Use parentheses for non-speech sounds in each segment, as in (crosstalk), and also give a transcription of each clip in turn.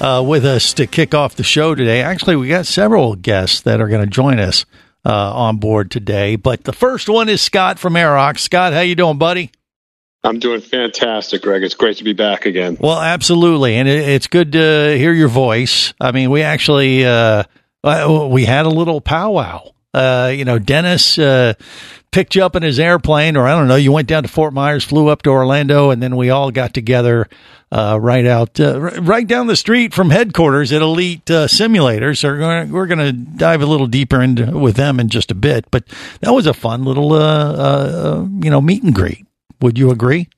uh, with us to kick off the show today. Actually, we got several guests that are going to join us uh, on board today. But the first one is Scott from Aerox. Scott, how you doing, buddy? I'm doing fantastic, Greg. It's great to be back again. Well, absolutely, and it, it's good to hear your voice. I mean, we actually uh, uh, we had a little powwow. Uh, you know, Dennis uh, picked you up in his airplane, or I don't know, you went down to Fort Myers, flew up to Orlando, and then we all got together uh, right out, uh, right down the street from headquarters at Elite uh, Simulators. So we're going we're going to dive a little deeper into with them in just a bit. But that was a fun little, uh, uh, you know, meet and greet. Would you agree?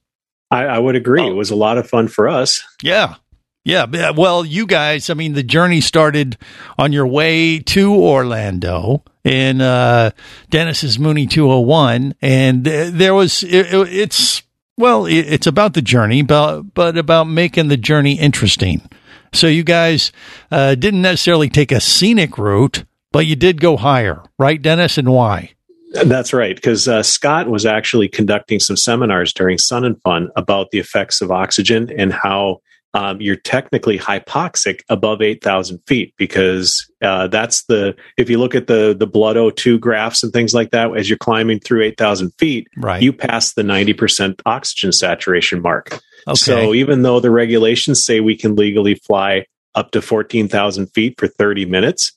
I, I would agree. Oh. It was a lot of fun for us. Yeah. Yeah. Well, you guys, I mean, the journey started on your way to Orlando in uh, Dennis's Mooney 201. And there was, it, it- it's, well, it, it's about the journey, but, but about making the journey interesting. So you guys uh, didn't necessarily take a scenic route, but you did go higher, right, Dennis? And why? That's right, because uh, Scott was actually conducting some seminars during Sun and Fun about the effects of oxygen and how um, you're technically hypoxic above 8,000 feet because uh, that's the, if you look at the, the blood O2 graphs and things like that, as you're climbing through 8,000 feet, Right. you pass the 90% oxygen saturation mark. Okay. So even though the regulations say we can legally fly up to 14,000 feet for 30 minutes,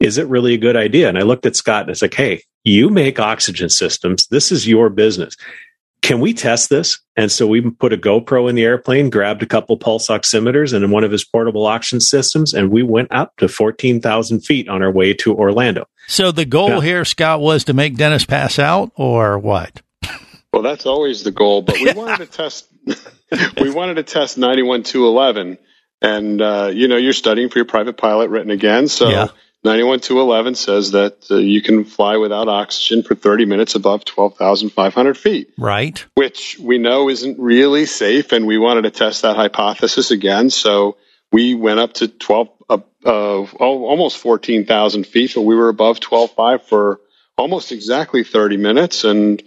is it really a good idea? And I looked at Scott and it's like, hey, you make oxygen systems. This is your business. Can we test this? And so we put a GoPro in the airplane, grabbed a couple pulse oximeters and one of his portable oxygen systems, and we went up to 14,000 feet on our way to Orlando. so the goal Yeah. here, Scott, was to make Dennis pass out or what? (laughs) Well, that's always the goal, but we wanted to test. (laughs) we wanted to test 91 to 11, and uh, you know you're studying for your private pilot written again. So Yeah. 91 to 11 says that uh, you can fly without oxygen for 30 minutes above 12,500 feet, Right. which we know isn't really safe, and we wanted to test that hypothesis again. So we went up to 12, uh, uh, oh, almost 14,000 feet, but we were above 12.5 for almost exactly 30 minutes, and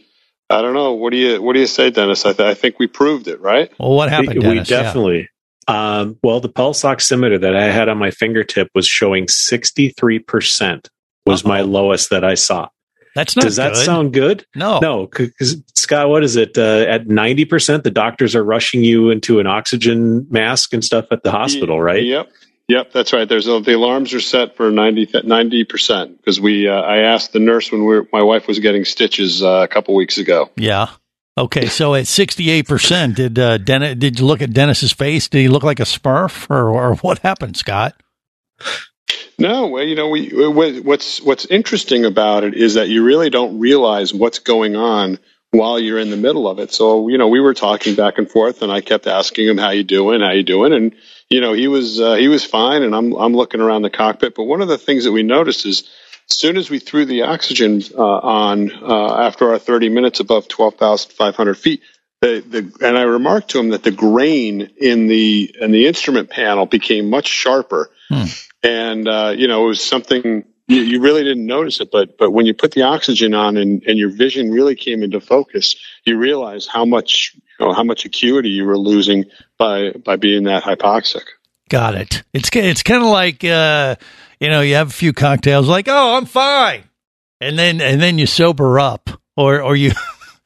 I don't know. What do you What do you say, Dennis? I, th- I think we proved it, right? Well, what happened, we, we Dennis? Yeah. Definitely. Um, well, the pulse oximeter that I had on my fingertip was showing 63% was my Uh-oh. lowest that I saw. That's not Does that good. sound good? No. No, because Scott, what is it? Uh, at ninety percent, the doctors are rushing you into an oxygen mask and stuff at the hospital, right? Yep. Yep, that's right. There's a, the alarms are set for 90 percent because we. Uh, I asked the nurse when we were, my wife was getting stitches uh, a couple weeks ago. Yeah. Okay, so at sixty-eight percent, did uh, Dennis? Did you look at Dennis's face? Did he look like a Smurf, or, or what happened, Scott? No, well, you know, we what- what's what's interesting about it is that you really don't realize what's going on while you're in the middle of it. So, you know, we were talking back and forth, and I kept asking him, "How you doing? How you doing?" And you know, he was uh, he was fine, and I'm I'm looking around the cockpit. But one of the things that we noticed is, soon as we threw the oxygen uh, on uh, after our 30 minutes above 12,500 feet. The, the, and I remarked to him that the grain in the in the instrument panel became much sharper, and uh, you know it was something you, you really didn't notice it, but but when you put the oxygen on and, and your vision really came into focus, you realize how much you know, how much acuity you were losing by by being that hypoxic. Got it. It's it's kind of like uh, you know you have a few cocktails, like oh I'm fine, and then and then you sober up, or or you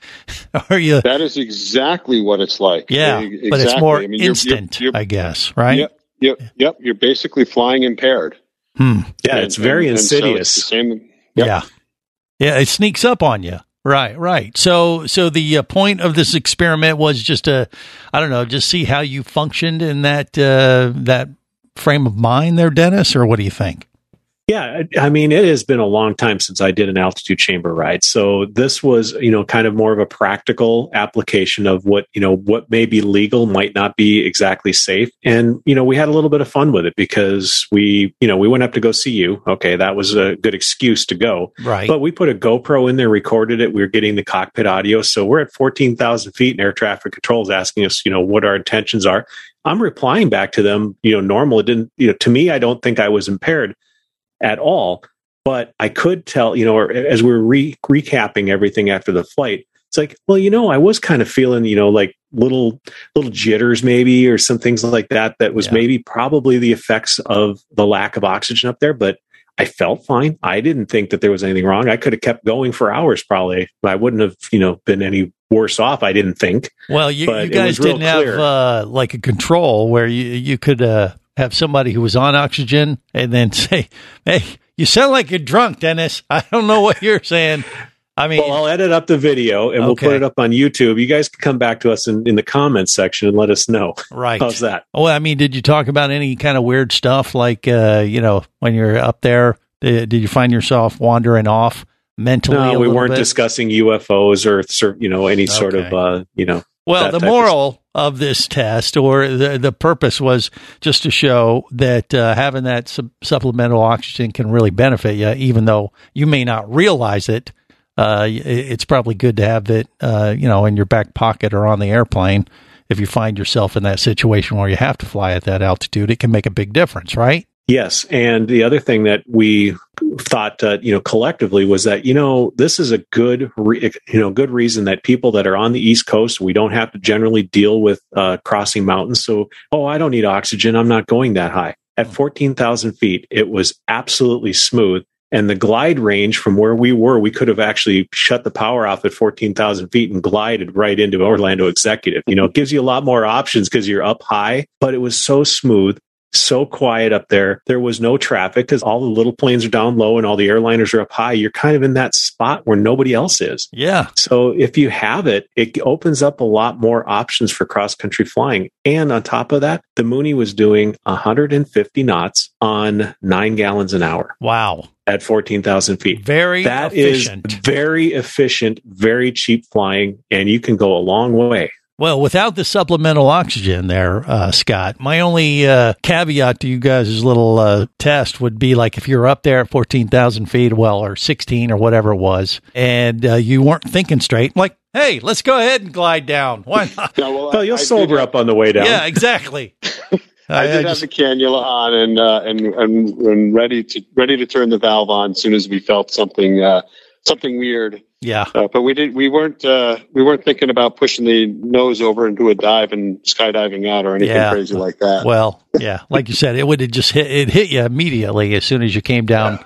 (laughs) or you That is exactly what it's like. yeah, E- but it's more I mean, you're- you're- instant, you're- I guess, right? Yep, yep, yep. You're basically flying impaired. Hmm. Yeah, And- it's very and- and so it's insidious. the same. Yep. Yeah. Yeah, it sneaks up on you. Right, right. So, so the uh, point of this experiment was just to, I don't know, just see how you functioned in that uh, that frame of mind, there, Dennis, or what do you think? Yeah, I mean, it has been a long time since I did an altitude chamber ride. So this was, you know, kind of more of a practical application of what, you know, what may be legal might not be exactly safe. And, you know, we had a little bit of fun with it because we, you know, we went up to go see you. Okay. That was a good excuse to go. Right. But we put a GoPro in there, recorded it. We were getting the cockpit audio. So we're at 14,000 feet and air traffic control is asking us, you know, what our intentions are. I'm replying back to them, you know, normal. It didn't, you know, to me, I don't think I was impaired at all. But I could tell, you know, or as we are re- recapping everything after the flight, it's like, well, you know, I was kind of feeling, you know, like little little jitters maybe or some things like that. That was Yeah. maybe probably the effects of the lack of oxygen up there, but. I felt fine. I didn't think that there was anything wrong. I could have kept going for hours probably. I wouldn't have, you know, been any worse off. I didn't think. Well, you, you guys didn't have uh, like a control where you you could uh, have somebody who was on oxygen and then (laughs) say, "Hey, you sound like you're drunk, Dennis." (laughs) I don't know what you're saying. I mean, Well, I'll edit up the video and we'll put it up on YouTube. You guys can come back to us in, in the comments section and let us know. right? How's that? Well, I mean, did you talk about any kind of weird stuff like uh, you know when you're up there? Did, did you find yourself wandering off mentally? No, we weren't bit? discussing UFOs or you know any sort Okay. of uh, you know. Well, the type of moral of, this test, or the the purpose, was just to show that uh, having that sub- supplemental oxygen can really benefit you, even though you may not realize it. Uh, it's probably good to have it, uh, you know, in your back pocket or on the airplane. If you find yourself in that situation where you have to fly at that altitude, it can make a big difference, right? Yes, and the other thing that we thought, uh, you know, collectively was that you know this is a good, re- you know, good reason that people that are on the East Coast, we don't have to generally deal with uh, crossing mountains. So, oh, I don't need oxygen. I'm not going that high. At fourteen thousand feet, it was absolutely smooth. And the glide range from where we were, we could have actually shut the power off at 14,000 feet and glided right into Orlando Executive. You know, it gives you a lot more options because you're up high, but it was so smooth so quiet up there. There was no traffic because all the little planes are down low and all the airliners are up high. You're kind of in that spot where nobody else is. Yeah. So if you have it, it opens up a lot more options for cross country flying. And on top of that, the Mooney was doing 150 knots on nine gallons an hour Wow. at 14,000 feet. Very That is efficient. very efficient, very cheap flying, and you can go a long way. Well, without the supplemental oxygen there, uh, Scott, my only uh, caveat to you guys' little uh, test would be like if you're up there at 14,000 feet, well, or 16 or whatever it was, and uh, you weren't thinking straight, like, hey, let's go ahead and glide down. Why (laughs) not? Yeah, well, Well, you'll I- I sober did- up on the way down. yeah, exactly. (laughs) I did have the cannula on and uh, and and and ready to ready to turn the valve on as soon as we felt something uh, something weird. Yeah. Uh, but we did we weren't uh, we weren't thinking about pushing the nose over into a dive and skydiving out or anything Yeah. crazy like that. Well, yeah, like you said, it would have just hit it hit you immediately as soon as you came down.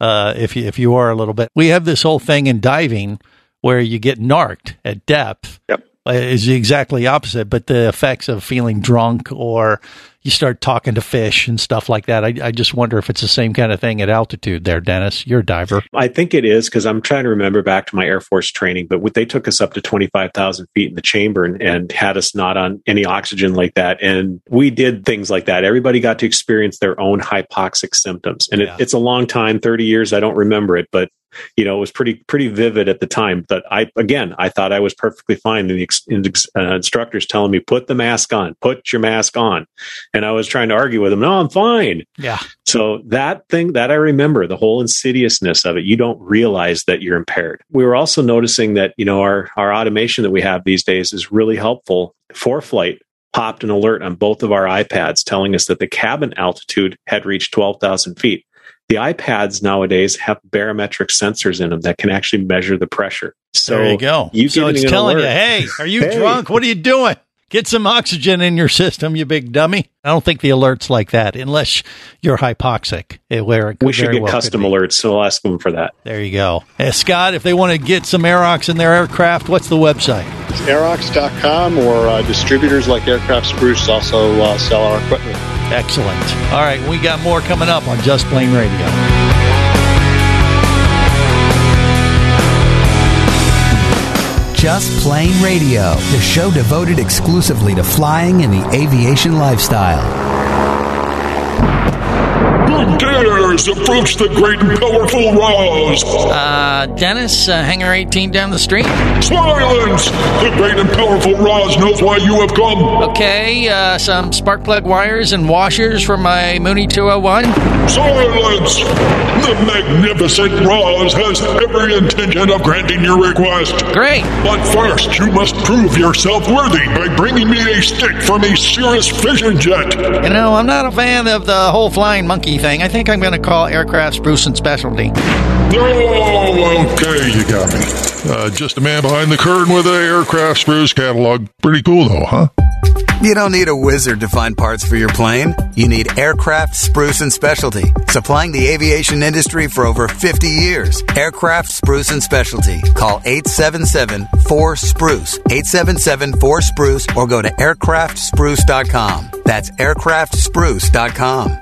Uh, if you if you are a little bit, we have this whole thing in diving where you get narked at depth. Yep. Uh, Is exactly opposite, but the effects of feeling drunk or you start talking to fish and stuff like that. I, I just wonder if it's the same kind of thing at altitude. There, Dennis, you're a diver. I think it is because I'm trying to remember back to my Air Force training, but what- they took us up to 25,000 feet in the chamber and, and had us not on any oxygen like that. And we did things like that. Everybody got to experience their own hypoxic symptoms. And Yeah. it, it's a long time, 30 years. I don't remember it, but you know, it was pretty, pretty vivid at the time. But I, again, I thought I was perfectly fine. And the ex, uh, instructors telling me, put the mask on, put your mask on. And I was trying to argue with them. No, I'm fine. Yeah, So that thing that I remember, the whole insidiousness of it, you don't realize that you're impaired. We were also noticing that, you know, our, our automation that we have these days is really helpful for flight. Popped an alert on both of our iPads telling us that the cabin altitude had reached 12,000 feet. The iPads nowadays have barometric sensors in them that can actually measure the pressure. So there you go. You so it's telling you, alert- hey, are you (laughs) Hey. drunk? What are you doing? Get some oxygen in your system, you big dummy. I don't think the alert's like that unless you're hypoxic, eh, where it we should get well custom alerts, so I'll ask them for that. There you go. Eh, Scott, if they want to get some Aerox in their aircraft, what's the website? It's Aerox.com or uh, distributors like Aircraft Spruce also uh, sell our equipment. Excellent. All right, we got more coming up on Just Plane Radio. Just Plane Radio, the show devoted exclusively to flying and the aviation lifestyle. Who dares approach the great and powerful Roz? Uh, Dennis, uh, Hangar 18 down the street. Silence! The great and powerful Roz knows why you have come. Okay, uh, some spark plug wires and washers for my Mooney 201. Silence! The magnificent Roz has every intention of granting your request. Great. But first, you must prove yourself worthy by bringing me a stick from a Cirrus Vision Jet. You know, I'm not a fan of the whole flying monkey thing. I think I'm going to call aircraft Spruce and Specialty. Okay, you got me. Uh, just a man behind the curtain with an aircraft spruce catalog. Pretty cool, though, huh? You don't need a wizard to find parts for your plane. You need Aircraft Spruce and Specialty, supplying the aviation industry for over 50 years. Aircraft Spruce and Specialty. Call 877-4-SPRUCE, 877-4-SPRUCE, or go to aircraftspruce.com. That's aircraftspruce.com.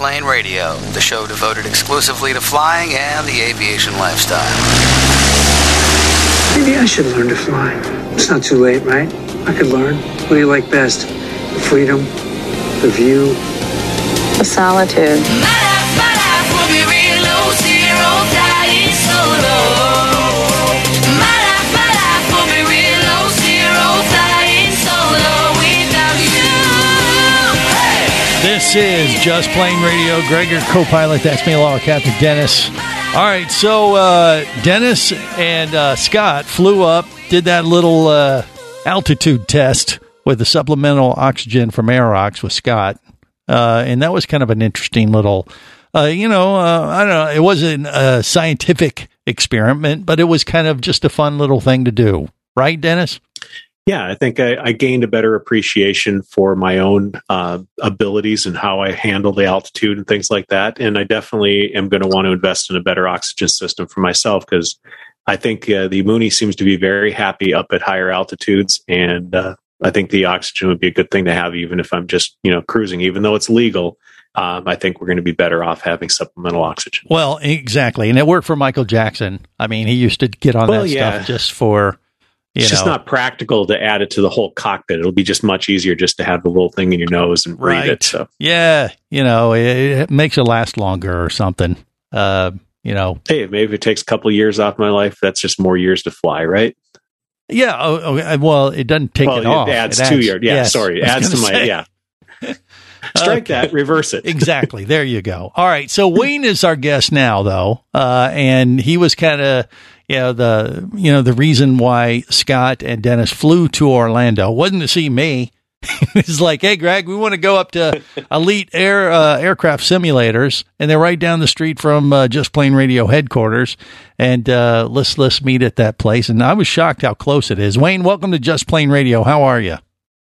With Just Plane Radio, the show devoted exclusively to flying and the aviation lifestyle. Maybe I should learn to fly. It's not too late, right? I could learn. What do you like best? The freedom? The view? The solitude. This is Just Plane Radio. Greg, your co-pilot. That's me, along with Captain Dennis. All right, so uh, Dennis and uh, Scott flew up, did that little uh, altitude test with the supplemental oxygen from Aerox with Scott, uh, and that was kind of an interesting little, uh, you know, uh, I don't know, it wasn't a scientific experiment, but it was kind of just a fun little thing to do, right, Dennis? Yeah, I think I, I gained a better appreciation for my own uh, abilities and how I handle the altitude and things like that. And I definitely am going to want to invest in a better oxygen system for myself because I think uh, the Mooney seems to be very happy up at higher altitudes, and uh, I think the oxygen would be a good thing to have, even if I'm just you know cruising. Even though it's legal, um, I think we're going to be better off having supplemental oxygen. Well, exactly, and it worked for Michael Jackson. I mean, he used to get on Well, that yeah. stuff just for you it's know, just not practical to add it to the whole cockpit. It'll be just much easier just to have the little thing in your nose and breathe Right. it. So Yeah, you know, it, it makes it last longer or something. Uh, you know, hey, maybe if it takes a couple of years off my life, that's just more years to fly, right? yeah. Oh, oh, well, it doesn't take well, it off. adds It two years. Yeah, yes, sorry, it adds to gonna my say. yeah. (laughs) Strike Okay. that, reverse it. exactly. There you go. All right. So (laughs) Wayne is our guest now, though, uh, and he was kind of, you know, the you know the reason why Scott and Dennis flew to Orlando wasn't to see me. (laughs) It's like, hey, Greg, we want to go up to Elite Air uh, Aircraft Simulators, and they're right down the street from uh, Just Plane Radio headquarters. And uh, let's let's meet at that place. And I was shocked how close it is. Wayne, welcome to Just Plane Radio. How are you?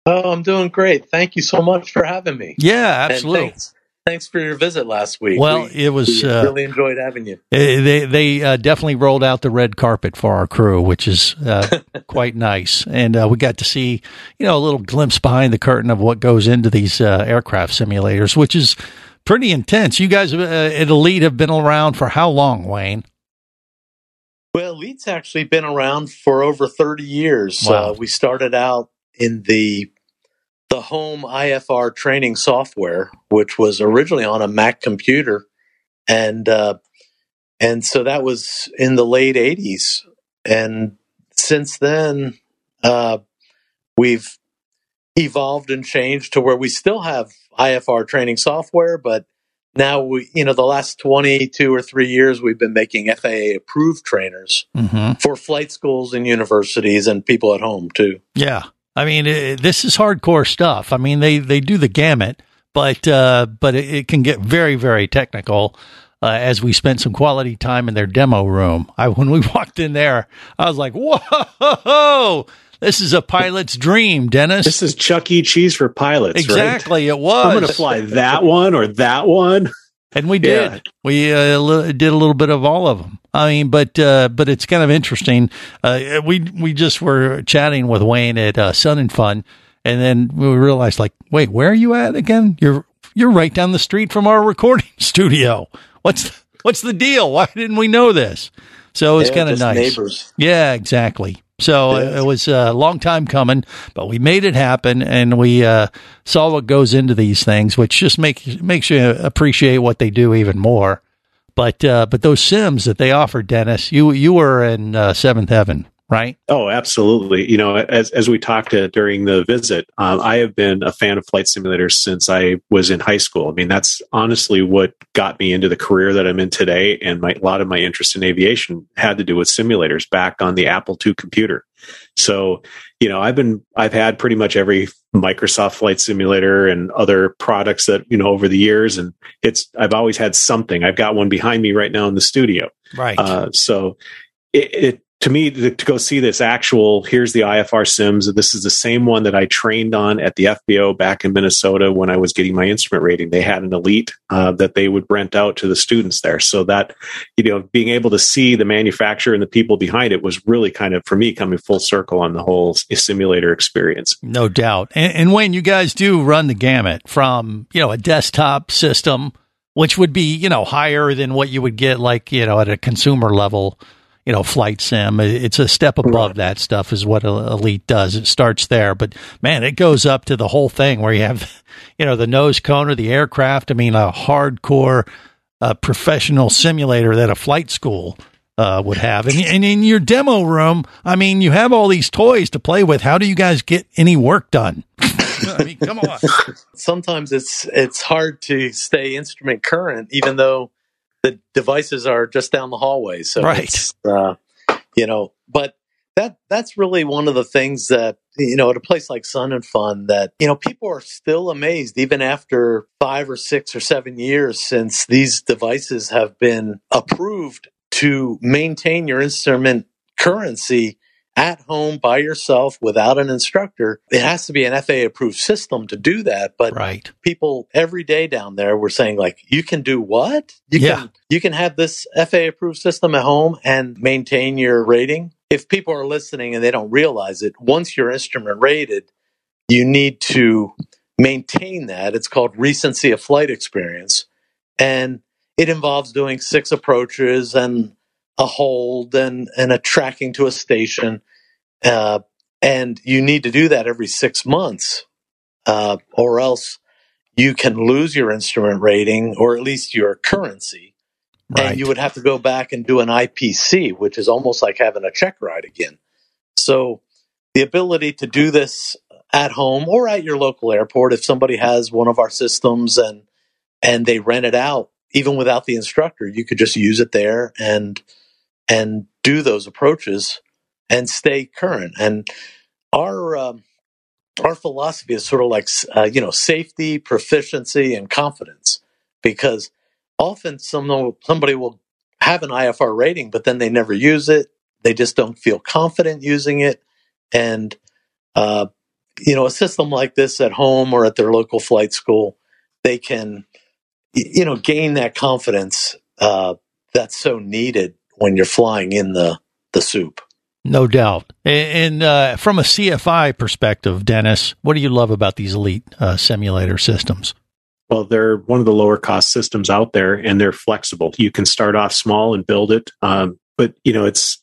Oh, I'm doing great. Thank you so much for having me. Yeah, absolutely. Thanks, for your visit last week. Well, We- it was, uh, really enjoyed having you. Uh, They they uh, definitely rolled out the red carpet for our crew, which is uh, (laughs) quite nice, and uh, we got to see you know a little glimpse behind the curtain of what goes into these uh, aircraft simulators, which is pretty intense. You guys uh, at Elite have been around for how long, Wayne? Well, Elite's actually been around for over 30 years. Wow. Uh, we started out in the the home IFR training software, which was originally on a Mac computer, and uh, and so that was in the late '80s, and since then uh, we've evolved and changed to where we still have IFR training software, but now we, you know, the last 22 or three years, we've been making FAA approved trainers Mm-hmm. for flight schools and universities and people at home too. Yeah. I mean, it, this is hardcore stuff. I mean, they, they do the gamut, but, uh, but it, it can get very, very technical. Uh, as we spent some quality time in their demo room, I, when we (laughs) walked in there, I was like, whoa, this is a pilot's dream, Dennis. This is Chuck E. Cheese for pilots, right? Exactly, it was. I'm going to fly that one or that one. And we did. Yeah. We uh, li- did a little bit of all of them. I mean, but uh, but it's kind of interesting. Uh, we we just were chatting with Wayne at uh, Sun and Fun, and then we realized, like, wait, where are you at again? You're you're right down the street from our recording (laughs) studio. What's what's the deal? Why didn't we know this? So it's kind of nice. neighbors. Yeah, exactly. So Yeah. it was a long time coming, but we made it happen, and we uh, saw what goes into these things, which just makes makes you appreciate what they do even more. But uh, but those sims that they offered, Dennis, you you were in uh, seventh heaven, right? Oh, absolutely. You know, as as we talked uh, during the visit, um, I have been a fan of flight simulators since I was in high school. I mean, that's honestly what got me into the career that I'm in today, and my, a lot of my interest in aviation had to do with simulators back on the Apple II computer. So, you know, I've been I've had pretty much every Microsoft flight simulator and other products that you know over the years, and it's I've always had something. I've got one behind me right now in the studio. Right. Uh, so it, it to me to, to go see this actual here's the IFR Sims. This is the same one that I trained on at the FBO back in Minnesota when I was getting my instrument rating. They had an elite uh, that they would rent out to the students there. So that you know being able to see the manufacturer and the people behind it was really kind of for me coming full circle on the whole simulator experience. No doubt. And, and Wayne, you guys do run the gamut from, you know, a desktop system, which would be, you know, higher than what you would get like, you know, at a consumer level, you know, flight sim. It's a step above that stuff is what Elite does. It starts there, but man, it goes up to the whole thing where you have, (laughs) you know, the nose cone of the aircraft. I mean, a hardcore, uh, professional simulator that a flight school uh, would have. And, and in your demo room, I mean, you have all these toys to play with. How do you guys get any work done? (laughs) I mean, come on. Sometimes it's it's hard to stay instrument current, even though the devices are just down the hallway. So Right. uh, you know, but that that's really one of the things that you know at a place like Sun and Fun that you know people are still amazed even after five or six or seven years since these devices have been approved to maintain your instrument currency at home by yourself without an instructor. It has to be an FAA approved system to do that, but Right. people every day down there were saying like you can do what you Yeah. can you can have this FAA approved system at home and maintain your rating if people are listening and they don't realize it once your instrument rated you need to maintain that it's called recency of flight experience and it involves doing six approaches and a hold and and a tracking to a station uh, and you need to do that every six months uh, or else you can lose your instrument rating or at least your currency. Right. And you would have to go back and do an IPC, which is almost like having a check ride again. So the ability to do this at home or at your local airport, if somebody has one of our systems and and they rent it out, even without the instructor, you could just use it there and and do those approaches and stay current. And our um, our philosophy is sort of like uh, you know safety, proficiency, and confidence, because often some somebody will have an IFR rating, but then they never use it. They just don't feel confident using it, and uh, you know a system like this at home or at their local flight school, they can you know gain that confidence uh, that's so needed when you're flying in the the soup. No doubt. And, and uh, from a CFI perspective, Dennis, what do you love about these elite uh, simulator systems? Well, they're one of the lower cost systems out there, and they're flexible. You can start off small and build it, um, but you know it's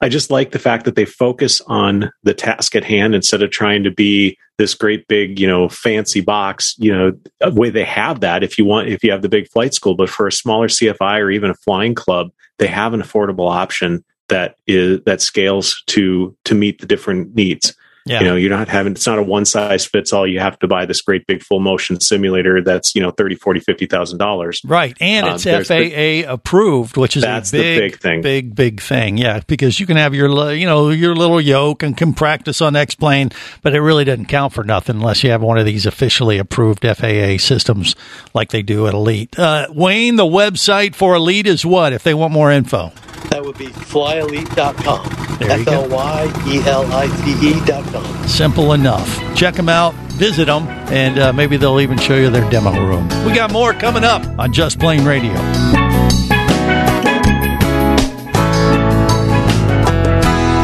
I just like the fact that they focus on the task at hand instead of trying to be this great big, you know, fancy box. You know, way they have that if you want, if you have the big flight school, but for a smaller CFI or even a flying club, they have an affordable option that is that scales to to meet the different needs. Yeah. You know, you're not having, it's not a one size fits all. You have to buy this great big full motion simulator that's, you know, 30, 40, $50,000. Right. And Um, it's there's FAA the- approved, which is That's a the big, big thing. big, big thing. Yeah. Because you can have your, you know, your little yoke and can practice on X plane, but it really doesn't count for nothing unless you have one of these officially approved FAA systems like they do at Elite. Uh, Wayne, the website for Elite is what if they want more info? That would be flyelite.com. There you F go. L Y E L I T E.com. Simple enough. Check them out, visit them, and uh, maybe they'll even show you their demo room. We got more coming up on Just Plane Radio.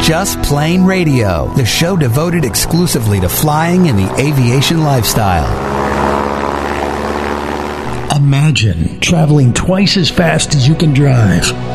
Just Plane Radio, the show devoted exclusively to flying and the aviation lifestyle. Imagine traveling twice as fast as you can drive.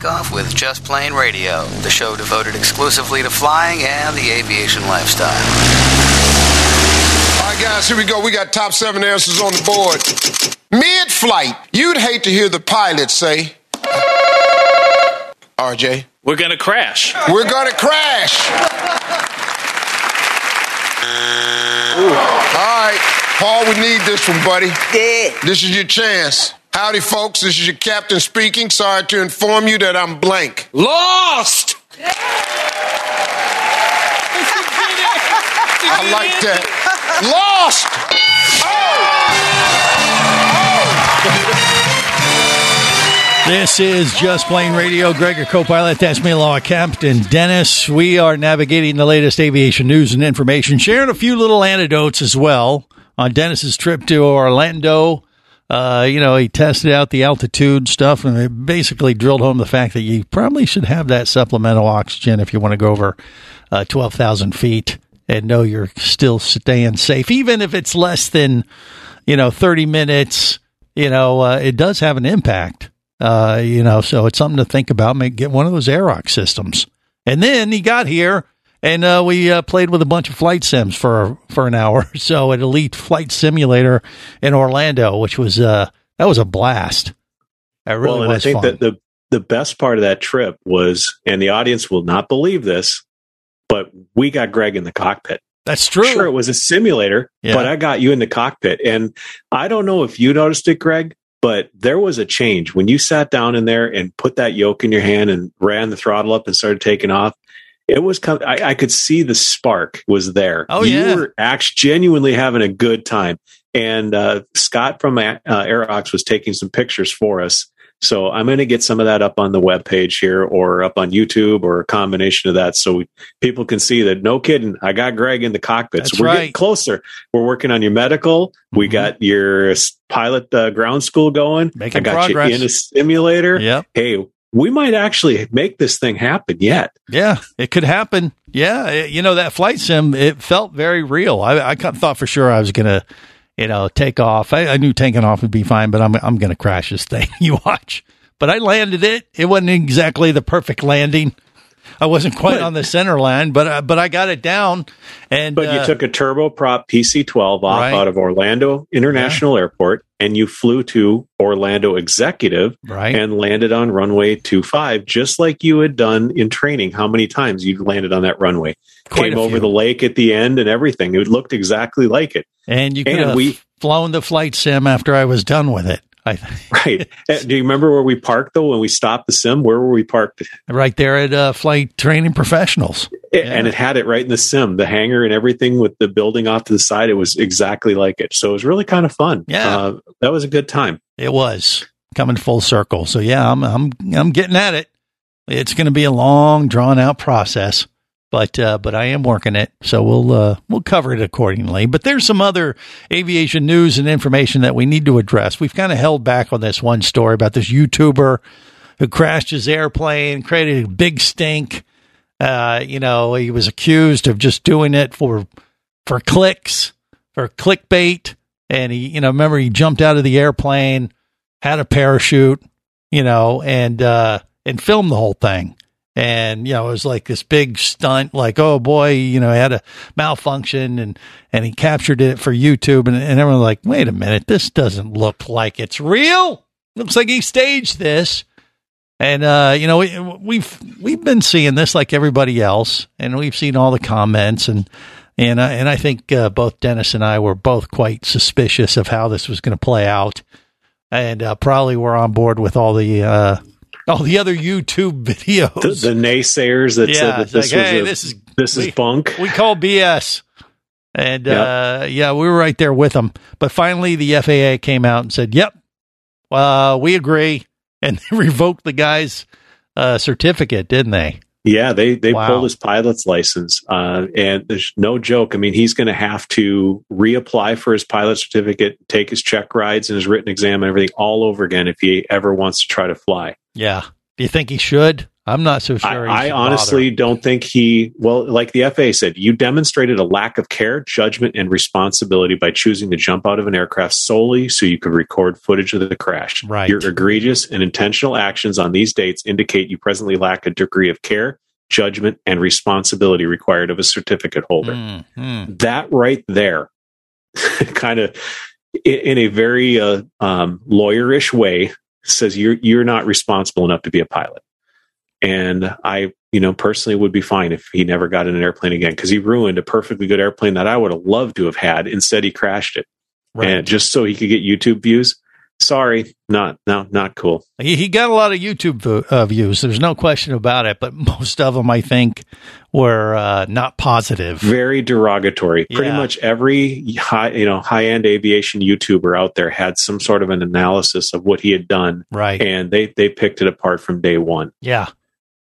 takeoff with Just Plane Radio, the show devoted exclusively to flying and the aviation lifestyle. All right, guys, here we go. We got top seven answers on the board. Mid flight, you'd hate to hear the pilot say, RJ, We're going to crash. we're gonna crash. All right, Paul, we need this one, buddy. Yeah. This is your chance. Howdy, folks. This is your captain speaking. Sorry to inform you that I'm blank. Lost! I like that. Lost! This is Just Plane Radio. Gregor, co-pilot. That's me, Law Captain Dennis. We are navigating the latest aviation news and information, sharing a few little anecdotes as well on Dennis's trip to Orlando. Uh, you know, he tested out the altitude stuff and basically drilled home the fact that you probably should have that supplemental oxygen if you want to go over uh, 12,000 feet and know you're still staying safe, even if it's less than, you know, 30 minutes. You know, uh, it does have an impact. Uh, you know, so it's something to think about. Make get one of those Aerox systems. And then he got here, and uh, we uh, played with a bunch of flight sims for for an hour. or (laughs) So at Elite Flight Simulator in Orlando, which was uh that was a blast. That really well, and I think fun. that the the best part of that trip was, and the audience will not believe this, but we got Greg in the cockpit. That's true. Sure, it was a simulator, Yeah. but I got you in the cockpit, and I don't know if you noticed it, Greg, but there was a change when you sat down in there and put that yoke in your hand and ran the throttle up and started taking off. It was kind I, I could see the spark was there. Oh, you yeah. were actually genuinely having a good time. And uh, Scott from uh, Aerox was taking some pictures for us. So I'm going to get some of that up on the webpage here or up on YouTube or a combination of that so we, people can see that no kidding. I got Greg in the cockpit. That's so we're getting right. Mm-hmm. closer. We're working on your medical. We got your pilot uh, ground school going. Making I got progress. you in a simulator. Yep. Hey, we might actually make this thing happen yet. Yeah, it could happen. Yeah, it- you know that flight sim, it felt very real. I, I thought for sure I was gonna, you know, take off. I, I knew taking off would be fine, but I'm I'm gonna crash this thing. (laughs) you watch. But I landed it. It wasn't exactly the perfect landing. I wasn't quite on the center line, but uh, but I got it down. And But you uh, took a turboprop PC-12 off Right. out of Orlando International Airport, and you flew to Orlando Executive, Right. and landed on runway 25, just like you had done in training. How many times you landed on that runway? Quite Came over the lake at the end and everything. It looked exactly like it. and you could and have we- flown the flight sim after I was done with it. I (laughs) Right. Uh, Do you remember where we parked though when we stopped the sim? Where were we parked? right there at uh, Flight Training Professionals. It- And it had it right in the sim, the hangar and everything with the building off to the side. It was exactly like it. So it was really kind of fun. Yeah. Uh, that was a good time. It was coming full circle. So yeah, I'm I'm I'm getting at it. It's going to be a long, drawn out process, but uh, but I am working it. So we'll uh, we'll cover it accordingly. But there's some other aviation news and information that we need to address. We've kind of held back on this one story about this YouTuber who crashed his airplane, created a big stink. Uh, you know, he was accused of just doing it for for clicks, for clickbait. And he, you know, remember he jumped out of the airplane, had a parachute, you know, and uh and filmed the whole thing. And you know, it was like this big stunt, like, oh boy, you know, he had a malfunction and and he captured it for YouTube and, and everyone like, wait a minute, this doesn't look like it's real. Looks like he staged this. And uh, you know, we, we've we've been seeing this like everybody else, and we've seen all the comments, and and and I think uh, both Dennis and I were both quite suspicious of how this was going to play out, and uh, probably were on board with all the uh, all the other YouTube (laughs) videos. The, the naysayers that Yeah, said that this like, was hey, a- this is- this is bunk. we call BS. And Yep. uh, yeah, we were right there with them. But finally, the FAA came out and said, "Yep, uh, we agree," (laughs) and they revoked the guy's uh, certificate, didn't they? Yeah, they they Wow. pulled his pilot's license, uh, and there's no joke. I mean, he's going to have to reapply for his pilot certificate, take his check rides and his written exam and everything all over again if he ever wants to try to fly. Yeah. Do you think he should? I'm not so sure. I, I honestly don't think he. Well, like the FAA said, you demonstrated a lack of care, judgment, and responsibility by choosing to jump out of an aircraft solely so you could record footage of the crash. Right. Your egregious and intentional actions on these dates indicate you presently lack a degree of care, judgment, and responsibility required of a certificate holder. bother. Mm, That right there, (laughs) kind of in, in a very uh, um, lawyerish way, says you're you're not responsible enough to be a pilot. And I, you know, personally would be fine if he never got in an airplane again because he ruined a perfectly good airplane that I would have loved to have had. Instead, he crashed it, Right. and just so he could get YouTube views. Sorry, not no, not cool. He, he got a lot of YouTube vo- uh, views. There's no question about it. But (laughs) most of them, I think, were uh, not positive. Very derogatory. Pretty much every high, you know, high end aviation YouTuber out there had some sort of an analysis of what he had done, Right. and they they picked it apart from day one. Yeah.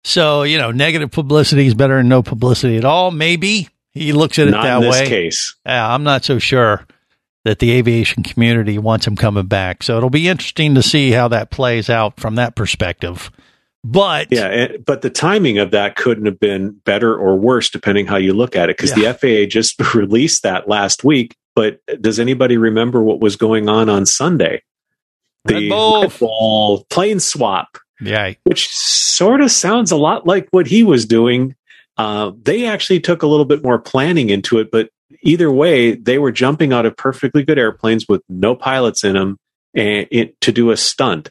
So, you know, negative publicity is better than no publicity at all. Maybe he looks at it Not that in this way. case. Yeah, I'm not so sure that the aviation community wants him coming back. So it'll be interesting to see how that plays out from that perspective. But Yeah, and- but the timing of that couldn't have been better or worse, depending how you look at it, because Yeah. the FAA just (laughs) released that last week. But does anybody remember what was going on on Sunday? Red Bull. Red Bull plane swap, yeah, which sort of sounds a lot like what he was doing. Uh, they actually took a little bit more planning into it, but either way, they were jumping out of perfectly good airplanes with no pilots in them and it, to do a stunt.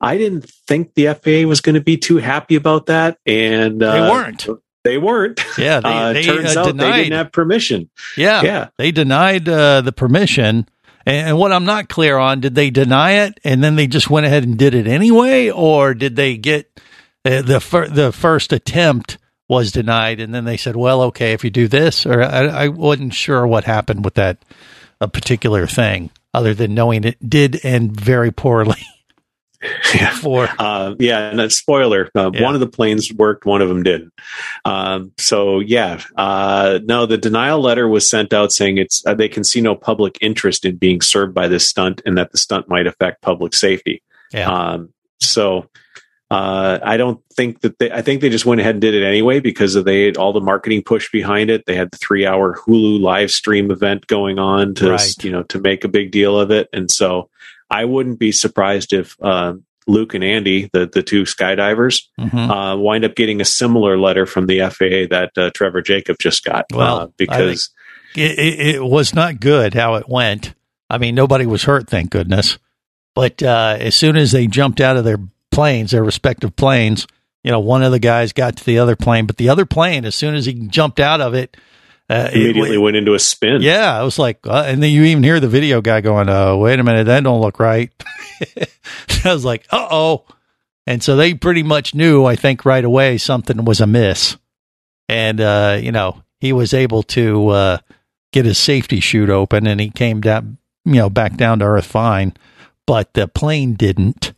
I didn't think the FAA was going to be too happy about that, and uh, They weren't. They weren't. yeah, they, uh, they turns uh, out denied. they didn't have permission. yeah, Yeah. they denied uh, the permission. And, what I'm not clear on, did they deny it and then they just went ahead and did it anyway, or did they get uh, the fir- the first attempt was denied and then they said, well, okay, if you do this, or I, I wasn't sure what happened with that a particular thing, other than knowing it did end very poorly. (laughs) Yeah. For Uh, yeah, and a spoiler: uh, Yeah. one of the planes worked, one of them didn't. Um, so yeah, uh, no, the denial letter was sent out saying it's uh, they can see no public interest in being served by this stunt, and that the stunt might affect public safety. yeah, Um, so uh, I don't think that they. I think they just went ahead and did it anyway because of they had all the marketing push behind it. They had the three-hour Hulu live stream event going on to Right. you know to make a big deal of it, and so I wouldn't be surprised if uh, Luke and Andy, the the two skydivers, Mhm. uh, wind up getting a similar letter from the FAA that uh, Trevor Jacob just got. Well, uh, because it, it, it was not good how it went. I mean, nobody was hurt, thank goodness. But uh, as soon as they jumped out of their planes, their respective planes, you know, one of the guys got to the other plane, but the other plane, as soon as he jumped out of it, uh, it- immediately went into a spin. yeah, I was like, uh, and then you even hear the video guy going, "Uh, wait a minute, that don't look right." (laughs) I was like, "Uh oh," and so they pretty much knew, I think, right away something was amiss, and uh, you know, he was able to uh, get his safety chute open, and he came down, you know, back down to earth fine, but the plane didn't.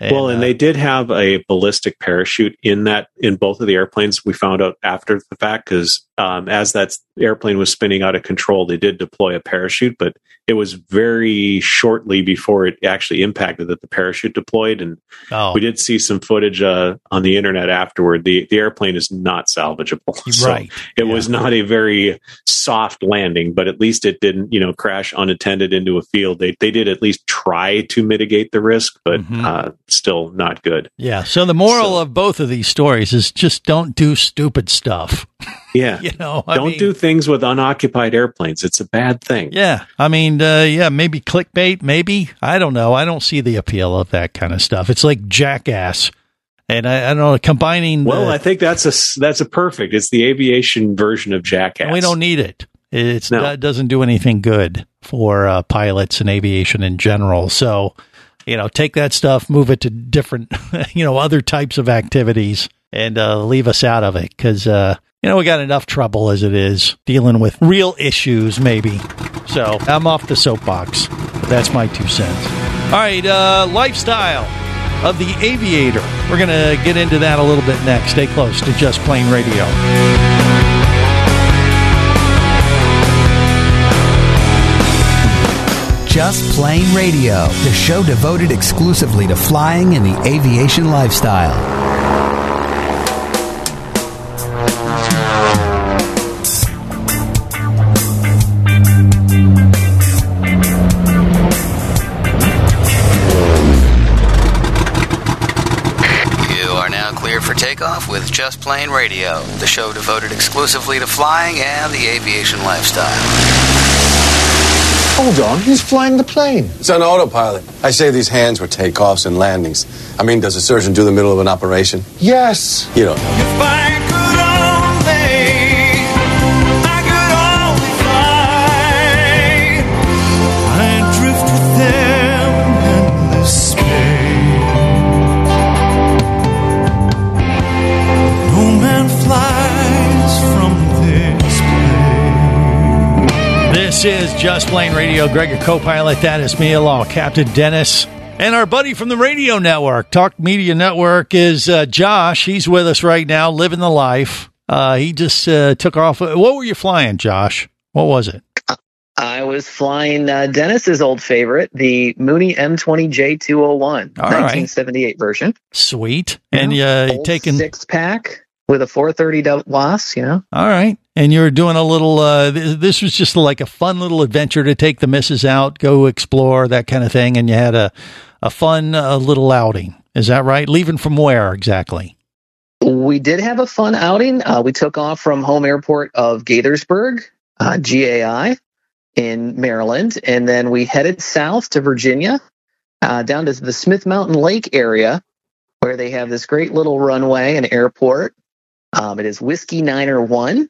Well, and uh, they did have a ballistic parachute in that in both of the airplanes. We found out after the fact because um, as that airplane was spinning out of control, they did deploy a parachute, but it was very shortly before it actually impacted that the parachute deployed. And Oh. we did see some footage uh, on the internet afterward. The the airplane is not salvageable. (laughs) So Right. it was not a very soft landing, but at least it didn't, you know, crash unattended into a field. They they did at least try to mitigate the risk, but Mm-hmm. uh, still not good. Yeah. So the moral of both of these stories is just don't do stupid stuff. Yeah. (laughs) (laughs) You know, I don't mean- do things with unoccupied airplanes. It's a bad thing. Yeah. I mean, uh, yeah, maybe clickbait, maybe. I don't know. I don't see the appeal of that kind of stuff. It's like jackass. And I, I don't know, combining. Well, the- I think that's a that's a perfect. It's the aviation version of Jackass. we don't need it. It's, No. It doesn't do anything good for uh, pilots and aviation in general. So, you know, take that stuff, move it to different, (laughs) you know, other types of activities and uh, leave us out of it because, uh, you know, we got enough trouble as it is dealing with real issues, maybe. So I'm off the soapbox. That's my two cents. All right, uh, lifestyle of the aviator. We're going to get into that a little bit next. Stay close to Just Plane Radio. Just Plane Radio, the show devoted exclusively to flying and the aviation lifestyle. Just Plane Radio, the show devoted exclusively to flying and the aviation lifestyle. Hold on, he's flying the plane? It's on autopilot. I say these hands were takeoffs and landings. I mean, does a surgeon do the middle of an operation? Yes. You don't know. This is Just Plane Radio. Greg, your co-pilot. That is me, along Captain Dennis. And our buddy from the radio network, Talk Media Network, is uh, Josh. He's with us right now, living the life. Uh, he just uh, took off. What were you flying, Josh? What was it? I was flying uh, Dennis's old favorite, the Mooney M20J201, All right. 1978 version. Sweet. And uh, Old taking six pack with a 430 del- loss, you know. All right. And you're doing a little, uh, th- this was just like a fun little adventure to take the missus out, go explore, that kind of thing. And you had a, a fun uh, little outing. Is that right? Leaving from where exactly? We did have a fun outing. Uh, we took off from home airport of Gaithersburg, uh, GAI, in Maryland, and then we headed south to Virginia, uh, down to the Smith Mountain Lake area, where they have this great little runway and airport. Um, it is Whiskey Niner One.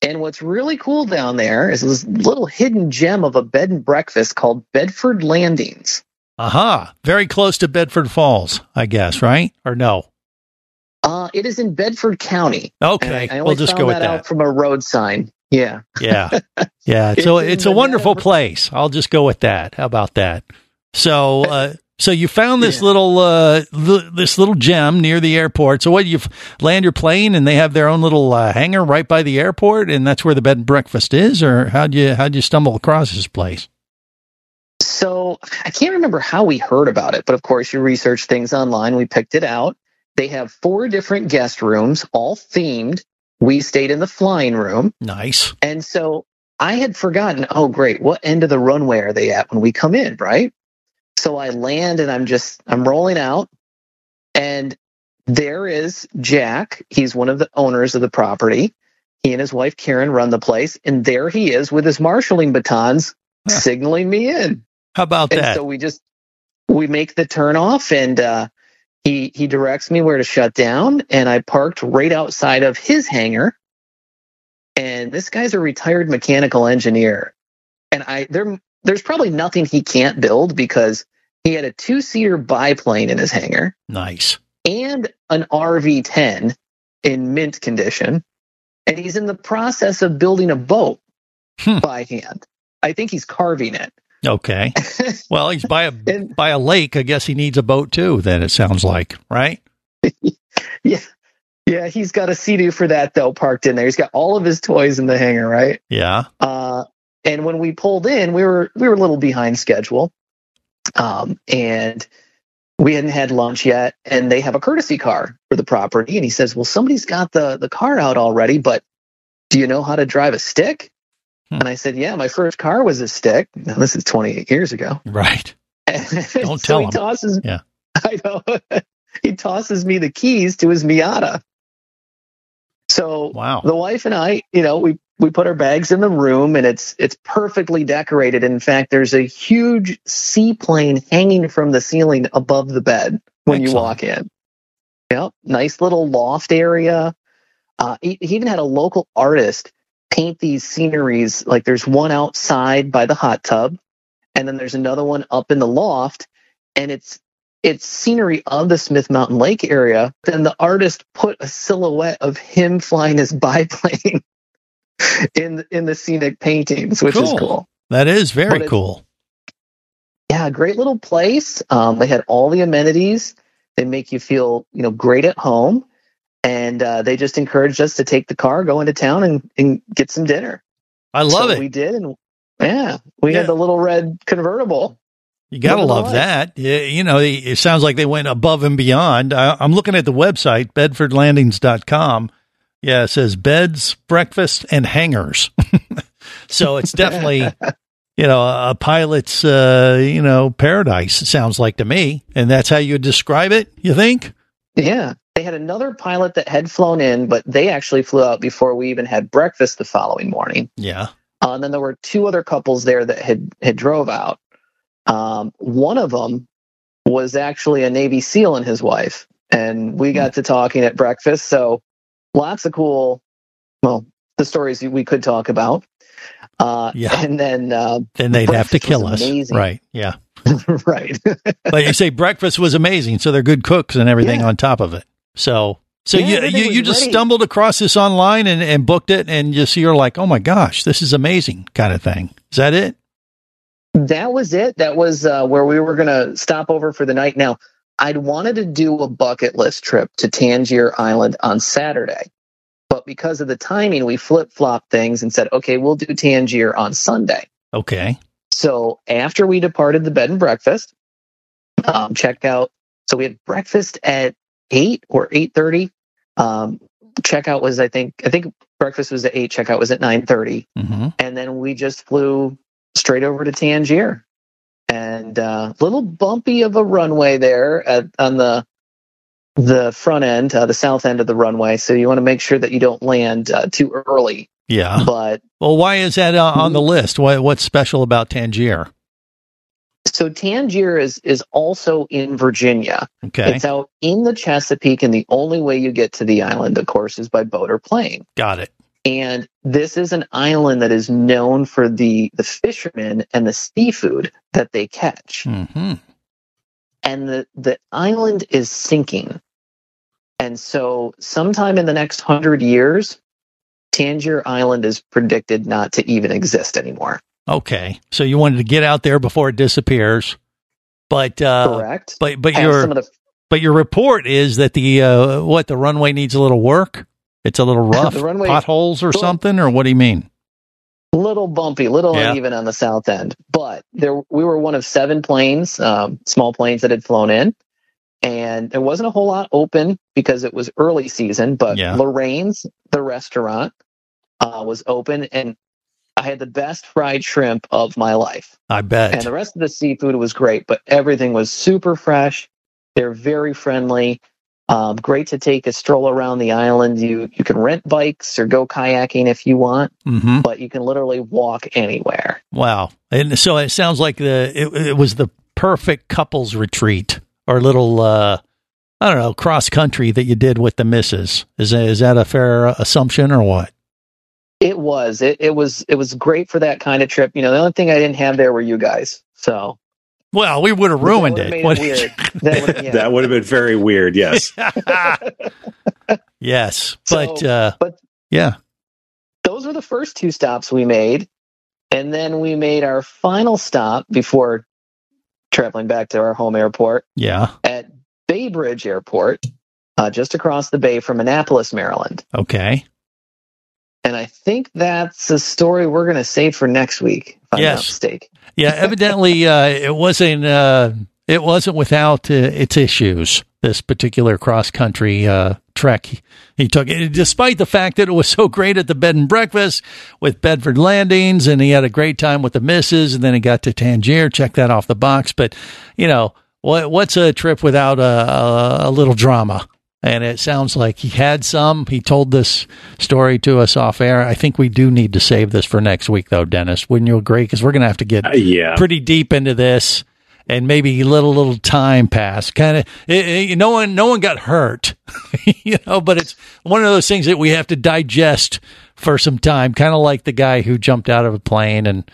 And what's really cool down there is this little hidden gem of a bed and breakfast called Bedford Landings. Aha. Very close to Bedford Falls, I guess, right? Or no? Uh, it is in Bedford County. Okay, I, I we'll just go with that from a road sign. Yeah. Yeah. (laughs) Yeah. So It's it's a wonderful place. I'll just go with that. How about that? So, uh, so you found this little, uh, l- this little gem near the airport. So what, you f- land your plane and they have their own little, uh, hangar right by the airport and that's where the bed and breakfast is? Or how'd you, how'd you stumble across this place? So I can't remember how we heard about it, but of course you research things online. We picked it out. They have four different guest rooms, all themed. We stayed in the flying room. Nice. And so I had forgotten, oh, great, what end of the runway are they at when we come in, right? So I land and I'm just I'm rolling out, and there is Jack. He's one of the owners of the property. He and his wife Karen run the place, and there he is with his marshaling batons, signaling me in. How about And that? so we just we make the turn off, and uh, he he directs me where to shut down, and I parked right outside of his hangar. And this guy's a retired mechanical engineer, and I there there's probably nothing he can't build because he had a two seater biplane in his hangar nice. and an RV10 in mint condition, and he's in the process of building a boat by hand. I think he's carving it. Okay. (laughs) Well, he's by a by a lake. I guess he needs a boat too. Then it sounds like, right? (laughs) Yeah. Yeah, he's got a Sea-Doo for that though parked in there. He's got all of his toys in the hangar, right? Yeah. Uh, and when we pulled in, we were we were a little behind schedule, um, and we hadn't had lunch yet. And they have a courtesy car for the property, and he says, "Well, somebody's got the the car out already, but do you know how to drive a stick?" And I said, "Yeah, my first car was a stick. Now this is 28 years ago." Right. (laughs) Don't tell he him. tosses. Yeah. (laughs) I know. (laughs) he tosses me the keys to his Miata. So wow. the wife and I, you know, we we put our bags in the room and it's it's perfectly decorated. In fact, there's a huge seaplane hanging from the ceiling above the bed when you walk in. Yep, nice little loft area. Uh, he, he even had a local artist paint these sceneries. Like there's one outside by the hot tub, and then there's another one up in the loft, and it's it's scenery of the Smith Mountain Lake area. Then the artist put a silhouette of him flying his (laughs) biplane in in the scenic paintings, which is Cool. cool. That is very it's- cool. Yeah, great little place. Um, they had all the amenities. They make you feel, you know, great at home. And uh, they just encouraged us to take the car, go into town, and, and get some dinner. I love So it. We did, and yeah, we Yeah. had the little red convertible. You gotta love life. that. Yeah, You know, it sounds like they went above and beyond. I, I'm looking at the website, bedfordlandings.com. Yeah, it says beds, breakfast, and hangars. (laughs) so it's definitely, you know, a pilot's, uh, you know, paradise, it sounds like to me. And that's how you describe it, you think? Yeah. They had another pilot that had flown in, but they actually flew out before we even had breakfast the following morning. Yeah. Uh, and then there were two other couples there that had had drove out. Um, one of them was actually a Navy SEAL and his wife, and we got to talking at breakfast. So lots of cool, well, the stories we could talk about. Uh, Yeah. and then uh, Then they'd have to kill us. amazing. Right. Yeah. (laughs) right. (laughs) but you say breakfast was amazing. So they're good cooks and everything Yeah. on top of it. So, so Yeah, you, you, you just ready. stumbled across this online and, and booked it and just, you're like, oh my gosh, this is amazing kind of thing. Is that it? That was it. That was uh, where we were going to stop over for the night. Now, I'd wanted to do a bucket list trip to Tangier Island on Saturday, but because of the timing, we flip flopped things and said, okay, we'll do Tangier on Sunday. Okay. So after we departed the bed and breakfast, um, check out. So we had breakfast at eight or eight thirty. Um, checkout was, I think, I think breakfast was at eight. Checkout was at nine thirty Mm-hmm. and then we just flew straight over to Tangier. And a little bumpy of a runway there at, on the the front end, uh, the south end of the runway. So you want to make sure that you don't land uh, too early. Yeah. But Well, why is that uh, on the list? What, what's special about Tangier? so Tangier is is also in Virginia. Okay. It's out in the Chesapeake, and the only way you get to the island, of course, is by boat or plane. Got it. And this is an island that is known for the the fishermen and the seafood that they catch. Mm-hmm. and the, the island is sinking. And so, sometime in the next hundred years, Tangier Island is predicted not to even exist anymore. Okay. So you wanted to get out there before it disappears. But, uh, Correct. but, but Have your, the- but your report is that the, uh, what, the runway needs a little work? It's a little (laughs) rough, The runway- potholes or something, or what do you mean? A little bumpy, little Yeah. uneven on the south end, but there we were one of seven planes, um, small planes that had flown in, and there wasn't a whole lot open because it was early season. But Yeah. Lorraine's, the restaurant, uh, was open, and I had the best fried shrimp of my life. I bet. And the rest of the seafood was great, but everything was super fresh. They're very friendly. Um, great to take a stroll around the island. You you can rent bikes or go kayaking if you want, Mhm. but you can literally walk anywhere. Wow. And so it sounds like the it, it was the perfect couples retreat or little uh I don't know, cross country that you did with the missus. Is that, is that a fair assumption or what? It was it, it was it was great for that kind of trip. You know, the only thing I didn't have there were you guys. So Well, we would have ruined would've it. made it weird. That would- yeah. (laughs) That would have been very weird. Yes. (laughs) yes. But So- uh but yeah. those were the first two stops we made. And then we made our final stop before traveling back to our home airport Yeah. at Bay Bridge Airport, uh, just across the bay from Annapolis, Maryland. Okay. And I think that's a story we're going to save for next week, if I'm Yes. not mistaken. Yeah, evidently uh, it wasn't uh, it wasn't without uh, its issues. This particular cross country uh, trek he, he took, despite the fact that it was (laughs) so great at the bed and breakfast with Bedford Landings, and he had a great time with the missus, and then he got to Tangier, check that off the box. But you know what? What's a trip without a, a, a little drama? And it sounds like he had some. He told this story to us off air. I think we do need to save this for next week, though, Dennis. Wouldn't you agree? Because we're going to have to get Uh, yeah. pretty deep into this, and maybe let a little time pass. Kind of, no one, no one got hurt, (laughs) you know. But it's one of those things that we have to digest for some time. Kind of like the guy who jumped out of a plane and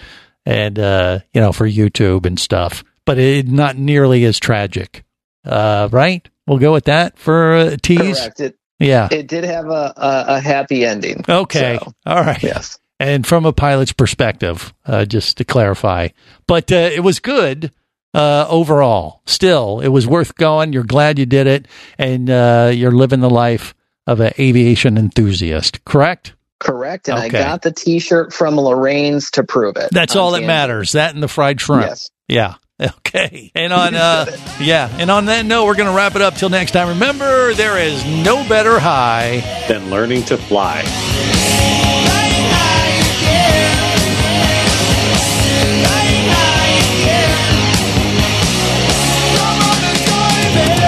and uh, you know for YouTube and stuff. But it not nearly as tragic, uh, right? We'll go with that for a tease. Correct. It, Yeah. it did have a, a, a happy ending. Okay. So, All right. Yes. And from a pilot's perspective, uh, just to clarify, but uh, it was good uh, overall. Still, it was worth going. You're glad you did it, and uh, you're living the life of an aviation enthusiast. Correct? Correct. And I got the t shirt from Lorraine's to prove it. That's all that matters. That and the fried shrimp. Yes. Yeah. (laughs) Okay. And on uh yeah, and on that note, we're going to wrap it up till next time. Remember, there is no better high Than learning to fly.